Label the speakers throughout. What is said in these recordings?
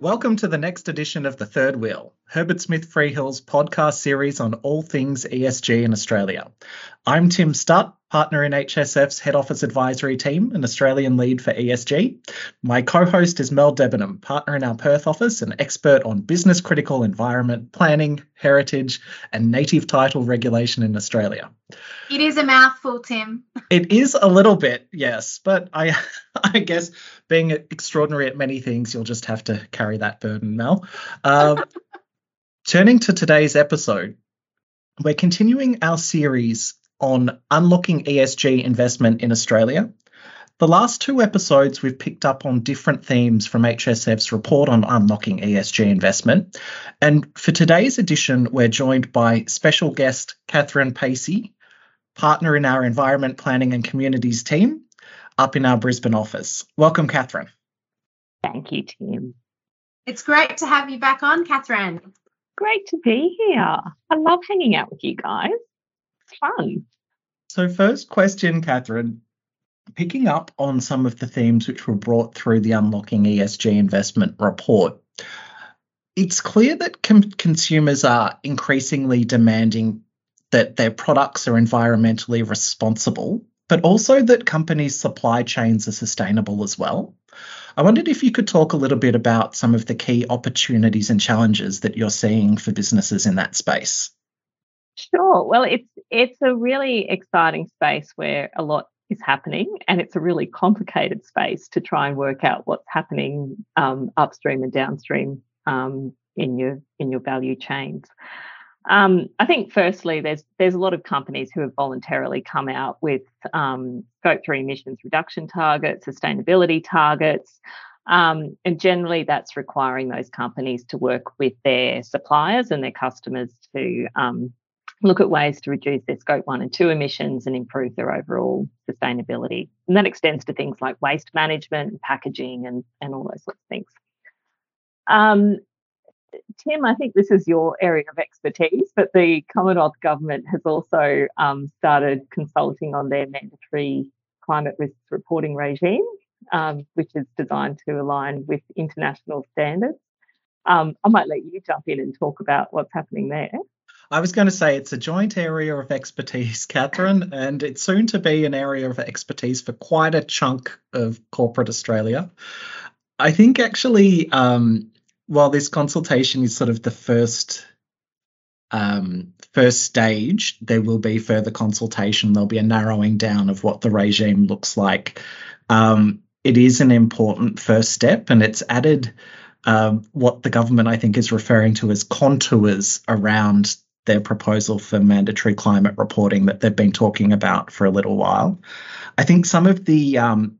Speaker 1: Welcome to the next edition of The Third Wheel, Herbert Smith Freehills' podcast series on all things ESG in Australia. I'm Tim Stutt, partner in HSF's head office advisory team and Australian lead for ESG. My co host is Mel Debenham, partner in our Perth office and expert on business critical environment planning, heritage, and native title regulation in Australia.
Speaker 2: It is a mouthful, Tim.
Speaker 1: It is a little bit, yes, but I, I guess being extraordinary at many things, you'll just have to carry that burden, Mel. Um, turning to today's episode, we're continuing our series on unlocking ESG investment in Australia. The last two episodes, we've picked up on different themes from HSF's report on unlocking ESG investment. And for today's edition, we're joined by special guest Catherine Pacey, partner in our environment planning and communities team up in our Brisbane office. Welcome, Catherine.
Speaker 3: Thank you, Tim.
Speaker 2: It's great to have you back on, Catherine.
Speaker 3: Great to be here. I love hanging out with you guys. It's fun.
Speaker 1: So, first question, Catherine, picking up on some of the themes which were brought through the Unlocking ESG Investment report, it's clear that com- consumers are increasingly demanding that their products are environmentally responsible, but also that companies' supply chains are sustainable as well. I wondered if you could talk a little bit about some of the key opportunities and challenges that you're seeing for businesses in that space.
Speaker 3: Sure. Well, it's it's a really exciting space where a lot is happening, and it's a really complicated space to try and work out what's happening um, upstream and downstream um, in your in your value chains. Um, I think firstly, there's there's a lot of companies who have voluntarily come out with um, scope three emissions reduction targets, sustainability targets, um, and generally that's requiring those companies to work with their suppliers and their customers to um, look at ways to reduce their scope one and two emissions and improve their overall sustainability. And that extends to things like waste management, and packaging, and and all those sorts of things. Um, Tim, I think this is your area of expertise, but the Commonwealth Government has also um, started consulting on their mandatory climate risks reporting regime, um, which is designed to align with international standards. Um, I might let you jump in and talk about what's happening there.
Speaker 1: I was going to say it's a joint area of expertise, Catherine, and it's soon to be an area of expertise for quite a chunk of corporate Australia. I think actually um, while this consultation is sort of the first um, first stage, there will be further consultation. There'll be a narrowing down of what the regime looks like. Um, it is an important first step, and it's added um, what the government, I think, is referring to as contours around their proposal for mandatory climate reporting that they've been talking about for a little while. I think some of the um,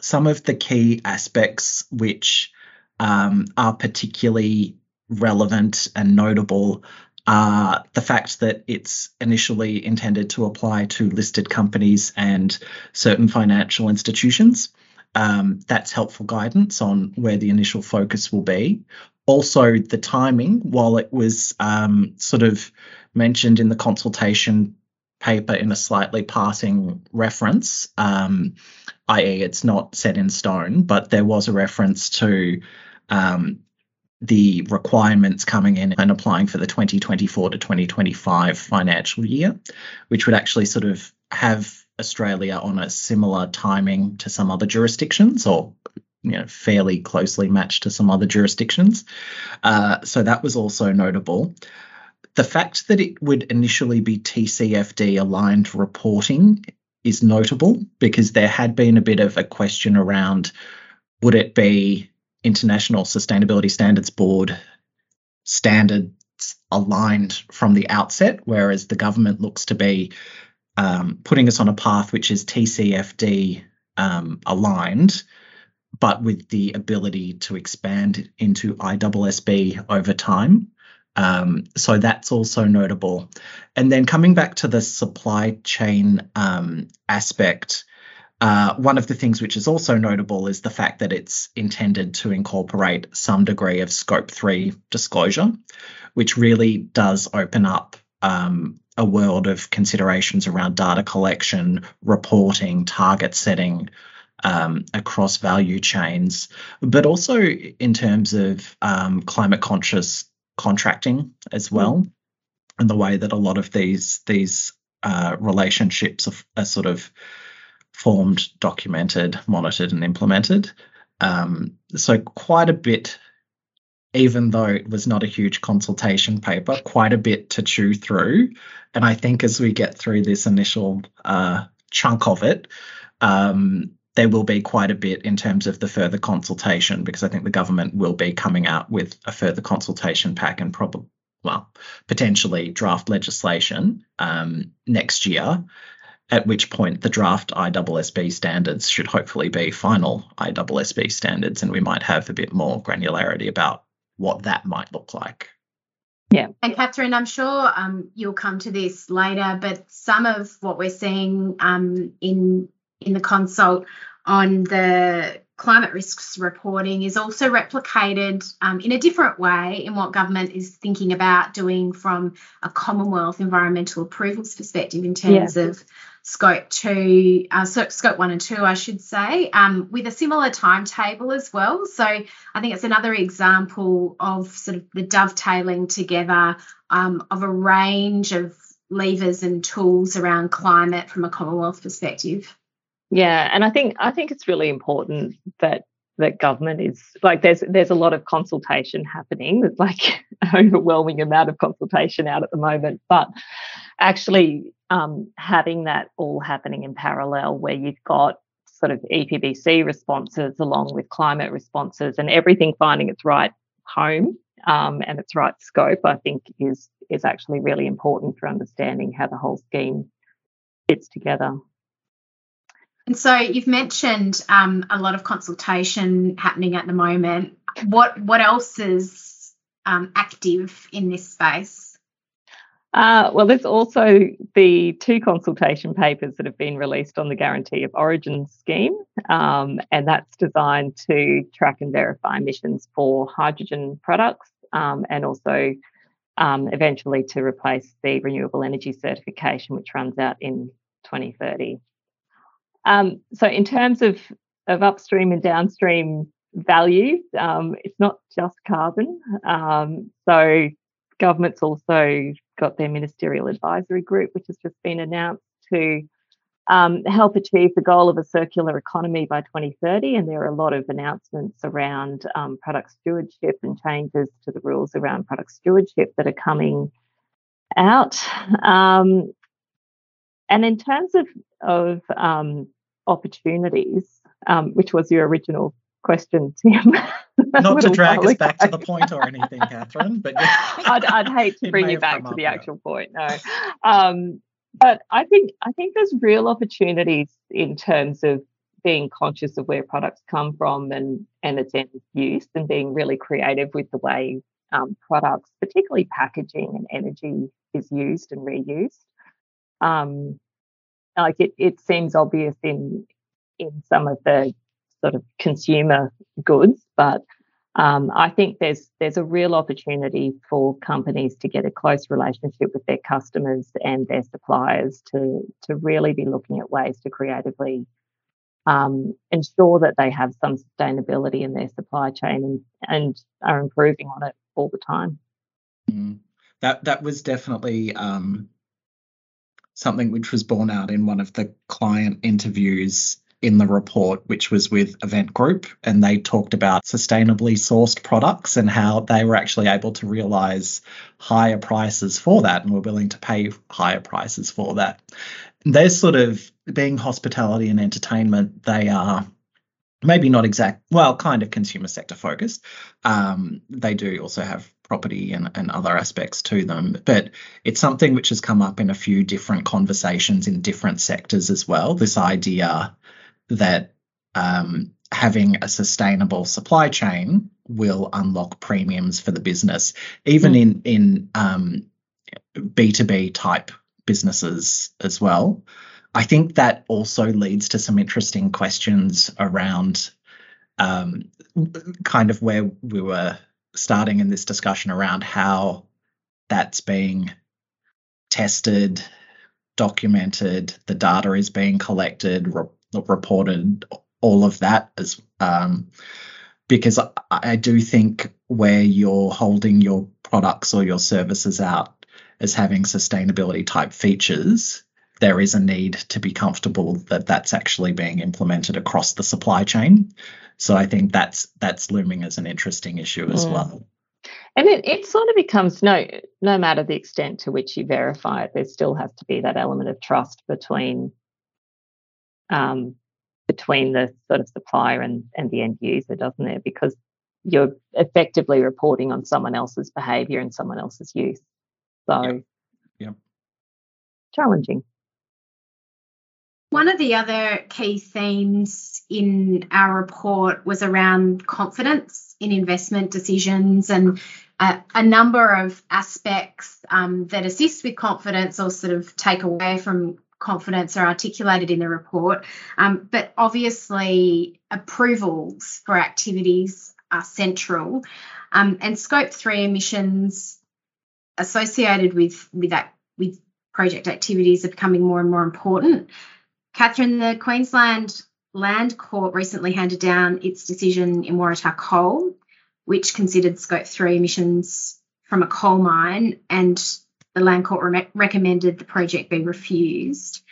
Speaker 1: some of the key aspects which um, are particularly relevant and notable are the fact that it's initially intended to apply to listed companies and certain financial institutions. Um, that's helpful guidance on where the initial focus will be. Also, the timing, while it was um, sort of mentioned in the consultation paper in a slightly passing reference, um, i.e., it's not set in stone, but there was a reference to um, the requirements coming in and applying for the 2024 to 2025 financial year, which would actually sort of have Australia on a similar timing to some other jurisdictions or you know fairly closely matched to some other jurisdictions. Uh, so that was also notable. The fact that it would initially be TCFD aligned reporting is notable because there had been a bit of a question around would it be International Sustainability Standards Board standards aligned from the outset, whereas the government looks to be um, putting us on a path which is TCFD um, aligned, but with the ability to expand into ISSB over time. Um, so that's also notable. And then coming back to the supply chain um, aspect, uh, one of the things which is also notable is the fact that it's intended to incorporate some degree of scope three disclosure, which really does open up um, a world of considerations around data collection, reporting, target setting, um, across value chains, but also in terms of um, climate conscious contracting as mm. well, mm. and the way that a lot of these these uh, relationships are, are, sort of formed, documented, monitored, and implemented. Um, so quite a bit, even though it was not a huge consultation paper, quite a bit to chew through. And I think as we get through this initial uh, chunk of it, um, there will be quite a bit in terms of the further consultation because I think the government will be coming out with a further consultation pack and probably, well, potentially draft legislation um, next year. At which point the draft ISSB standards should hopefully be final ISSB standards, and we might have a bit more granularity about what that might look like.
Speaker 2: Yeah. And Catherine, I'm sure um, you'll come to this later, but some of what we're seeing um, in in the consult on the climate risks reporting is also replicated um, in a different way in what government is thinking about doing from a Commonwealth environmental approvals perspective in terms yeah. of scope two, uh, scope one and two, I should say, um, with a similar timetable as well. So I think it's another example of sort of the dovetailing together um, of a range of levers and tools around climate from a Commonwealth perspective.
Speaker 3: Yeah, and I think I think it's really important that that government is like there's there's a lot of consultation happening. There's like an overwhelming amount of consultation out at the moment, but actually um, having that all happening in parallel, where you've got sort of EPBC responses along with climate responses and everything finding its right home um, and its right scope, I think is is actually really important for understanding how the whole scheme fits together.
Speaker 2: And so you've mentioned um, a lot of consultation happening at the moment. What what else is um, active in this space?
Speaker 3: Uh, well, there's also the two consultation papers that have been released on the Guarantee of Origin scheme, um, and that's designed to track and verify emissions for hydrogen products um, and also um, eventually to replace the renewable energy certification, which runs out in 2030. Um, so in terms of, of upstream and downstream values, um, it's not just carbon. Um, so government's also got their ministerial advisory group, which has just been announced to um, help achieve the goal of a circular economy by 2030. And there are a lot of announcements around um, product stewardship and changes to the rules around product stewardship that are coming out. Um, and in terms of of um, opportunities, um, which was your original question, Tim.
Speaker 1: Not to drag us back to the point or anything, Catherine, but
Speaker 3: I'd, I'd, hate to bring you back to the actual point. No, um, but I think I think there's real opportunities in terms of being conscious of where products come from and and its end use, and being really creative with the way um, products, particularly packaging and energy, is used and reused. Um, like it, it seems obvious in in some of the sort of consumer goods, but um, I think there's there's a real opportunity for companies to get a close relationship with their customers and their suppliers to to really be looking at ways to creatively um, ensure that they have some sustainability in their supply chain and, and are improving on it all the time.
Speaker 1: Mm. That that was definitely um, something which was borne out in one of the client interviews in the report, which was with Event Group, and they talked about sustainably sourced products and how they were actually able to realize higher prices for that and were willing to pay higher prices for that. They're sort of being hospitality and entertainment, they are maybe not exact, well, kind of consumer sector focused. Um, they do also have property and, and other aspects to them. But it's something which has come up in a few different conversations in different sectors as well. This idea that um, having a sustainable supply chain will unlock premiums for the business, even mm. in in um, B2B type businesses as well. I think that also leads to some interesting questions around um, kind of where we were starting in this discussion around how that's being tested, documented, the data is being collected, re- reported all of that as um, because I, I do think where you're holding your products or your services out as having sustainability type features, there is a need to be comfortable that that's actually being implemented across the supply chain. So I think that's that's looming as an interesting issue as mm. well.
Speaker 3: And it, it sort of becomes no no matter the extent to which you verify it, there still has to be that element of trust between um, between the sort of supplier and, and the end user, doesn't there? Because you're effectively reporting on someone else's behavior and someone else's use. So
Speaker 1: yeah. yeah.
Speaker 3: challenging.
Speaker 2: One of the other key themes in our report was around confidence in investment decisions and a, a number of aspects um, that assist with confidence or sort of take away from confidence are articulated in the report. Um, but obviously, approvals for activities are central, um, and scope three emissions associated with with that with project activities are becoming more and more important. Catherine, the Queensland Land Court recently handed down its decision in Waratah Coal, which considered scope three emissions from a coal mine, and the Land Court re- recommended the project be refused.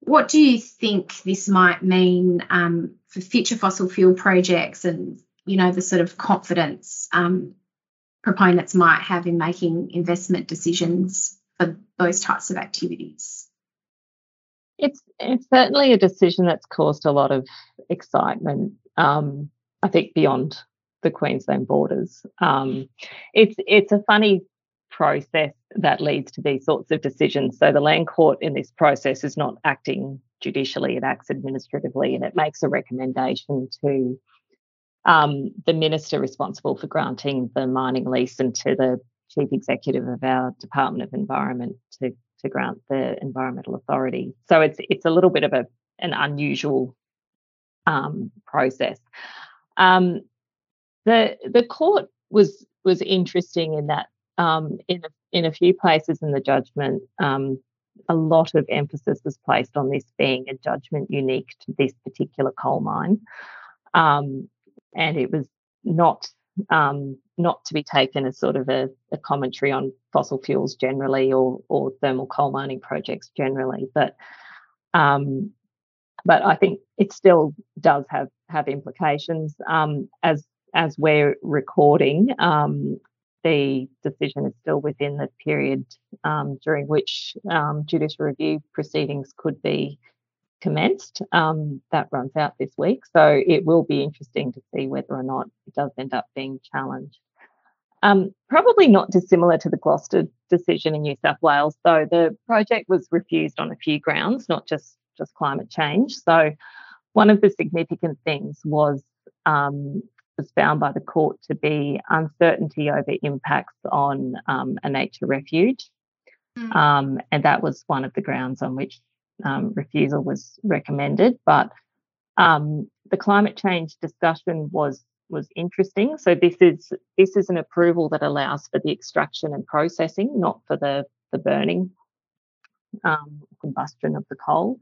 Speaker 2: What do you think this might mean um, for future fossil fuel projects and, you know, the sort of confidence um, proponents might have in making investment decisions for those types of activities?
Speaker 3: It's it's certainly a decision that's caused a lot of excitement. Um, I think beyond the Queensland borders. Um, it's it's a funny process that leads to these sorts of decisions. So the land court in this process is not acting judicially; it acts administratively, and it makes a recommendation to um, the minister responsible for granting the mining lease and to the chief executive of our Department of Environment to to grant the environmental authority. So it's it's a little bit of a an unusual um, process. Um, the the court was was interesting in that um, in a, in a few places in the judgment, um, a lot of emphasis was placed on this being a judgment unique to this particular coal mine, um, and it was not um, not to be taken as sort of a, a, commentary on fossil fuels generally or or thermal coal mining projects generally, but um, but I think it still does have have implications. Um, as as we're recording, um, the decision is still within the period um, during which um, judicial review proceedings could be commenced. Um, that runs out this week. So it will be interesting to see whether or not it does end up being challenged. Um, probably not dissimilar to the Gloucester decision in New South Wales, though the project was refused on a few grounds, not just just climate change. So one of the significant things was um, was found by the court to be uncertainty over impacts on um, a nature refuge. Mm. Um, and that was one of the grounds on which um, refusal was recommended. But um, the climate change discussion was was interesting. So this is this is an approval that allows for the extraction and processing, not for the the burning um, combustion of the coal.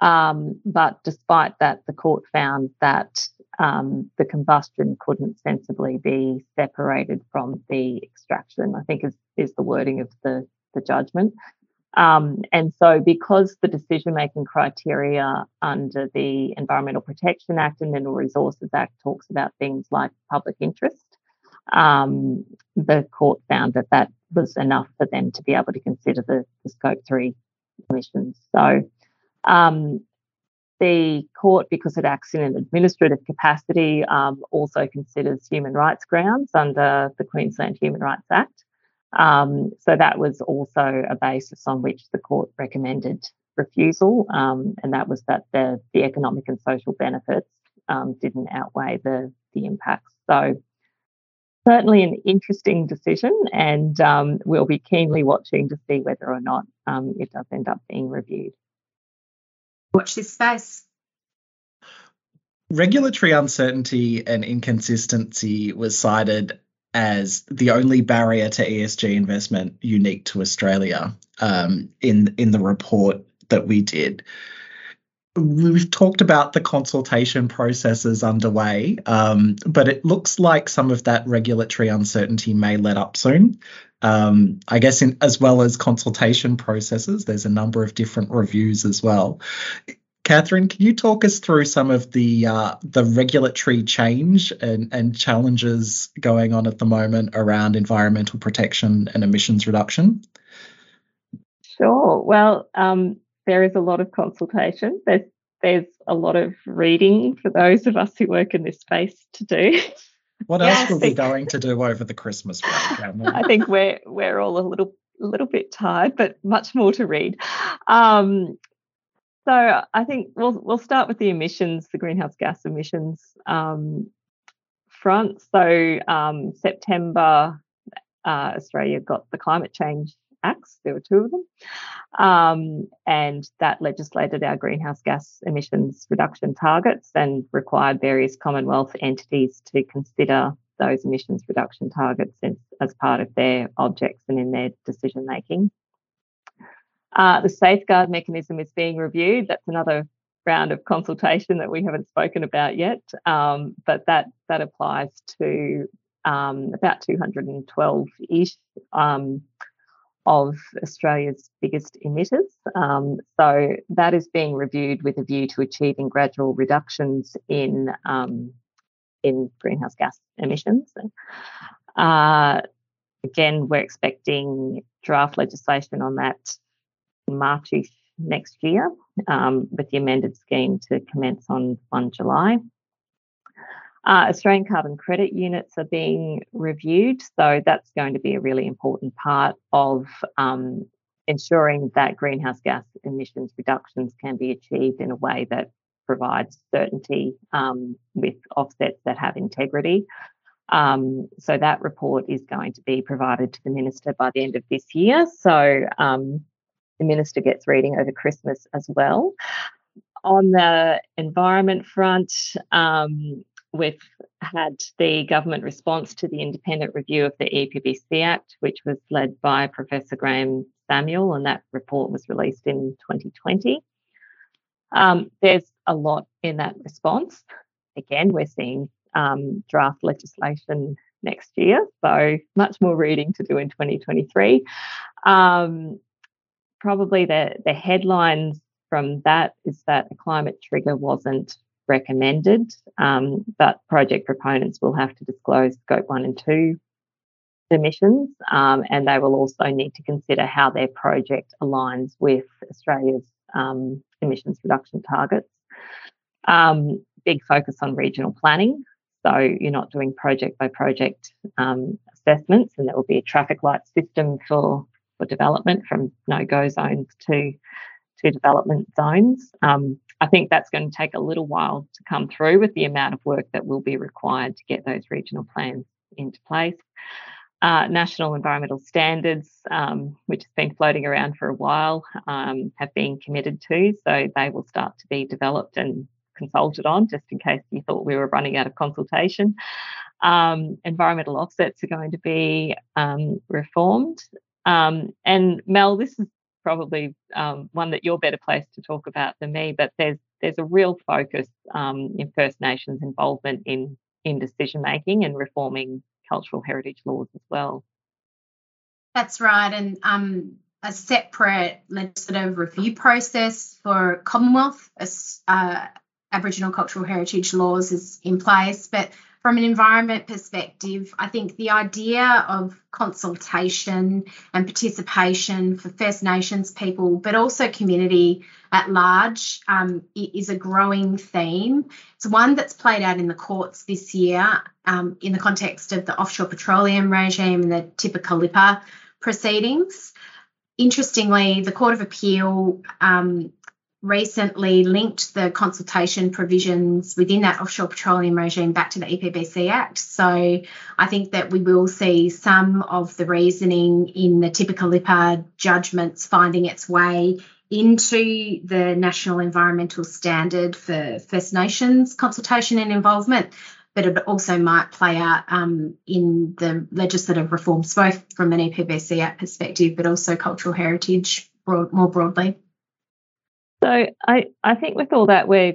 Speaker 3: Um, but despite that, the court found that um, the combustion couldn't sensibly be separated from the extraction, I think is, is the wording of the, the judgment. Um, and so, because the decision making criteria under the Environmental Protection Act and Mineral Resources Act talks about things like public interest, um, the court found that that was enough for them to be able to consider the, the scope three emissions. So, um, the court, because it acts in an administrative capacity, um, also considers human rights grounds under the Queensland Human Rights Act. Um, so that was also a basis on which the court recommended refusal, um, and that was that the, the economic and social benefits um, didn't outweigh the, the impacts. So certainly an interesting decision, and um, we'll be keenly watching to see whether or not um, it does end up being reviewed
Speaker 2: watch this space.
Speaker 1: Regulatory uncertainty and inconsistency was cited as the only barrier to ESG investment unique to Australia um, in in the report that we did. we've talked about the consultation processes underway, um, but it looks like some of that regulatory uncertainty may let up soon. Um, I guess, in, as well as consultation processes, there's a number of different reviews as well. Catherine, can you talk us through some of the uh, the regulatory change and, and challenges going on at the moment around environmental protection and emissions reduction?
Speaker 3: Sure. Well, um, there is a lot of consultation. There's there's a lot of reading for those of us who work in this space to do.
Speaker 1: What else yes. are we going to do over the Christmas break?
Speaker 3: I think we're we're all a little a little bit tired, but much more to read. Um, so I think we'll we'll start with the emissions, the greenhouse gas emissions um, front. So um, September, uh, Australia got the climate change acts. There were two of them, um, and that legislated our greenhouse gas emissions reduction targets and required various Commonwealth entities to consider those emissions reduction targets as, as part of their objects and in their decision making. Uh, the safeguard mechanism is being reviewed. That's another round of consultation that we haven't spoken about yet, um, but that that applies to um, about 212-ish um, of Australia's biggest emitters. Um, so that is being reviewed with a view to achieving gradual reductions in um, in greenhouse gas emissions. Uh, again, we're expecting draft legislation on that Marchish next year, um, with the amended scheme to commence on 1 July. Uh, Australian carbon credit units are being reviewed, so that's going to be a really important part of um, ensuring that greenhouse gas emissions reductions can be achieved in a way that provides certainty um, with offsets that have integrity. Um, so that report is going to be provided to the minister by the end of this year. So um, the minister gets reading over Christmas as well. On the environment front, um, we've had the government response to the independent review of the EPBC Act, which was led by Professor Graham Samuel, and that report was released in 2020. Um, there's a lot in that response. Again, we're seeing um, draft legislation next year, so much more reading to do in 2023. Um, probably the, the headlines from that is that a climate trigger wasn't recommended, um, but project proponents will have to disclose scope one and two emissions, um, and they will also need to consider how their project aligns with Australia's um, emissions reduction targets. Um, big focus on regional planning. So you're not doing project by project um, assessments, and there will be a traffic light system for for development from no-go zones to to development zones. Um, I think that's going to take a little while to come through with the amount of work that will be required to get those regional plans into place. Uh, national environmental standards, um, which has been floating around for a while, um, have been committed to. So they will start to be developed and consulted on, just in case you thought we were running out of consultation. Um, environmental offsets are going to be um, reformed. Um, and Mel, this is probably um, one that you're better placed to talk about than me, but there's there's a real focus um, in First Nations involvement in in decision making and reforming cultural heritage laws as well.
Speaker 2: That's right, and um, a separate legislative review process for Commonwealth uh, Aboriginal cultural heritage laws is in place, but from an environment perspective, I think the idea of consultation and participation for First Nations people, but also community at large, um, is a growing theme. It's one that's played out in the courts this year um, in the context of the offshore petroleum regime and the Tipakalippa proceedings. Interestingly, the Court of Appeal um, recently linked the consultation provisions within that offshore petroleum regime back to the EPBC Act. So I think that we will see some of the reasoning in the Tipakalippa judgments finding its way into the National Environmental Standard for First Nations consultation and involvement. But it also might play out um, in the legislative reforms, both from an EPBC Act perspective, but also cultural heritage broad, more broadly.
Speaker 3: So I, I think with all that we're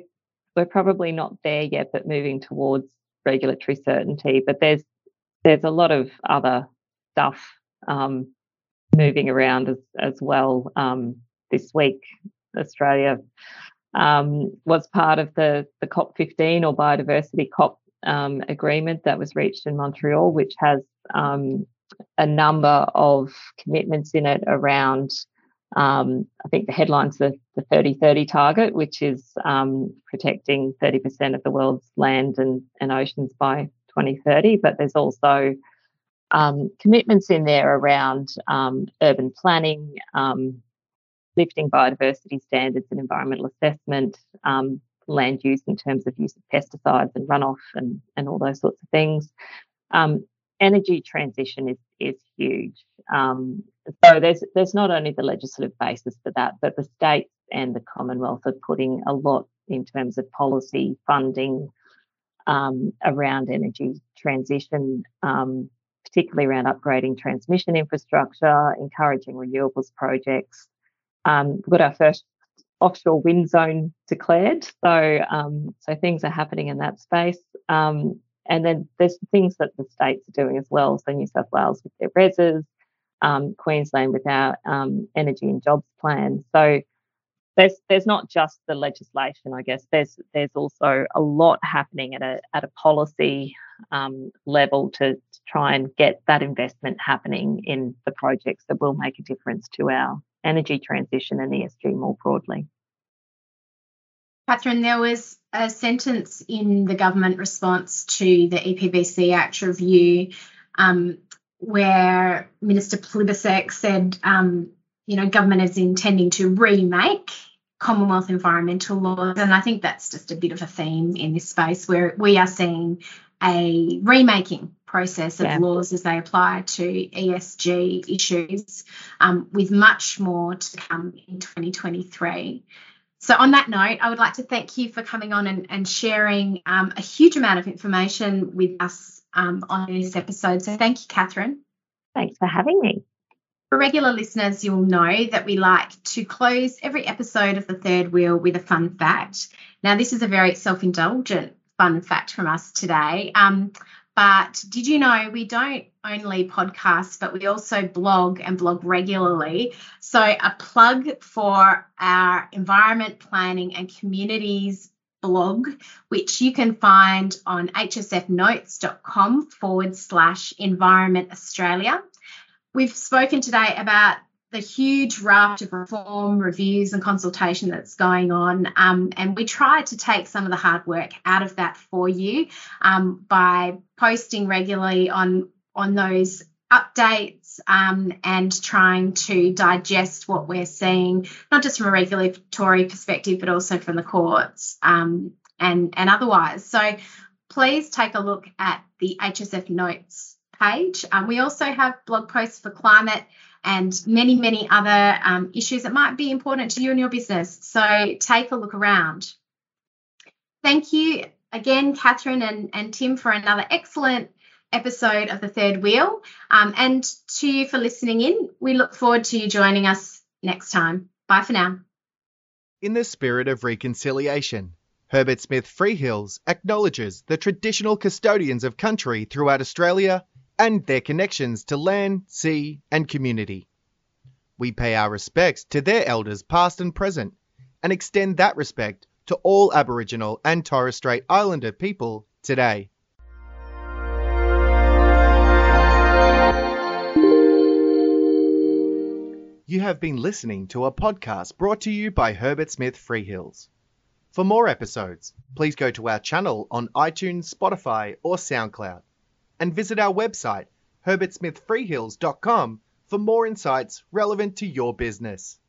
Speaker 3: we're probably not there yet, but moving towards regulatory certainty. But there's there's a lot of other stuff um, moving around as as well. Um, this week, Australia um, was part of the the COP15 or biodiversity COP um, agreement that was reached in Montreal, which has um, a number of commitments in it around. Um, I think the headline's the, the 3030 target, which is um, protecting 30% of the world's land and, and oceans by 2030. But there's also um, commitments in there around um, urban planning, um, lifting biodiversity standards and environmental assessment, um, land use in terms of use of pesticides and runoff and, and all those sorts of things. Um, energy transition is is huge. Um, so there's there's not only the legislative basis for that, but the states and the Commonwealth are putting a lot in terms of policy funding um, around energy transition, um, particularly around upgrading transmission infrastructure, encouraging renewables projects. Um, we've got our first offshore wind zone declared, so um, so things are happening in that space. Um, and then there's things that the states are doing as well. So New South Wales with their REZs, um, Queensland with our um, energy and jobs plan. So there's there's not just the legislation, I guess. There's there's also a lot happening at a at a policy um, level to, to try and get that investment happening in the projects that will make a difference to our energy transition and ESG more broadly.
Speaker 2: Catherine, there was a sentence in the government response to the EPBC Act review um, where Minister Plibersek said, um, you know, government is intending to remake Commonwealth environmental laws. And I think that's just a bit of a theme in this space where we are seeing a remaking process of yeah. laws as they apply to ESG issues, um, with much more to come in 2023. So, on that note, I would like to thank you for coming on and, and sharing um, a huge amount of information with us um, on this episode. So, thank you, Catherine.
Speaker 3: Thanks for having me.
Speaker 2: For regular listeners, you'll know that we like to close every episode of The Third Wheel with a fun fact. Now, this is a very self indulgent fun fact from us today. Um, but did you know we don't only podcast, but we also blog and blog regularly? So, a plug for our environment planning and communities blog, which you can find on hsfnotes.com forward slash environment Australia. We've spoken today about the huge raft of reform, reviews, and consultation that's going on. Um, and we try to take some of the hard work out of that for you um, by posting regularly on on those updates um, and trying to digest what we're seeing, not just from a regulatory perspective, but also from the courts um, and and otherwise. So please take a look at the HSF notes page. Um, we also have blog posts for climate and many, many other um, issues that might be important to you and your business. So take a look around. Thank you again, Catherine and, and Tim, for another excellent episode of The Third Wheel. Um, and to you for listening in. We look forward to you joining us next time. Bye for now.
Speaker 4: In the spirit of reconciliation, Herbert Smith Freehills acknowledges the traditional custodians of country throughout Australia and their connections to land, sea, and community. We pay our respects to their elders past and present and extend that respect to all Aboriginal and Torres Strait Islander people today. You have been listening to a podcast brought to you by Herbert Smith Freehills. For more episodes, please go to our channel on iTunes, Spotify, or SoundCloud and visit our website, herbertsmithfreehills.com, for more insights relevant to your business.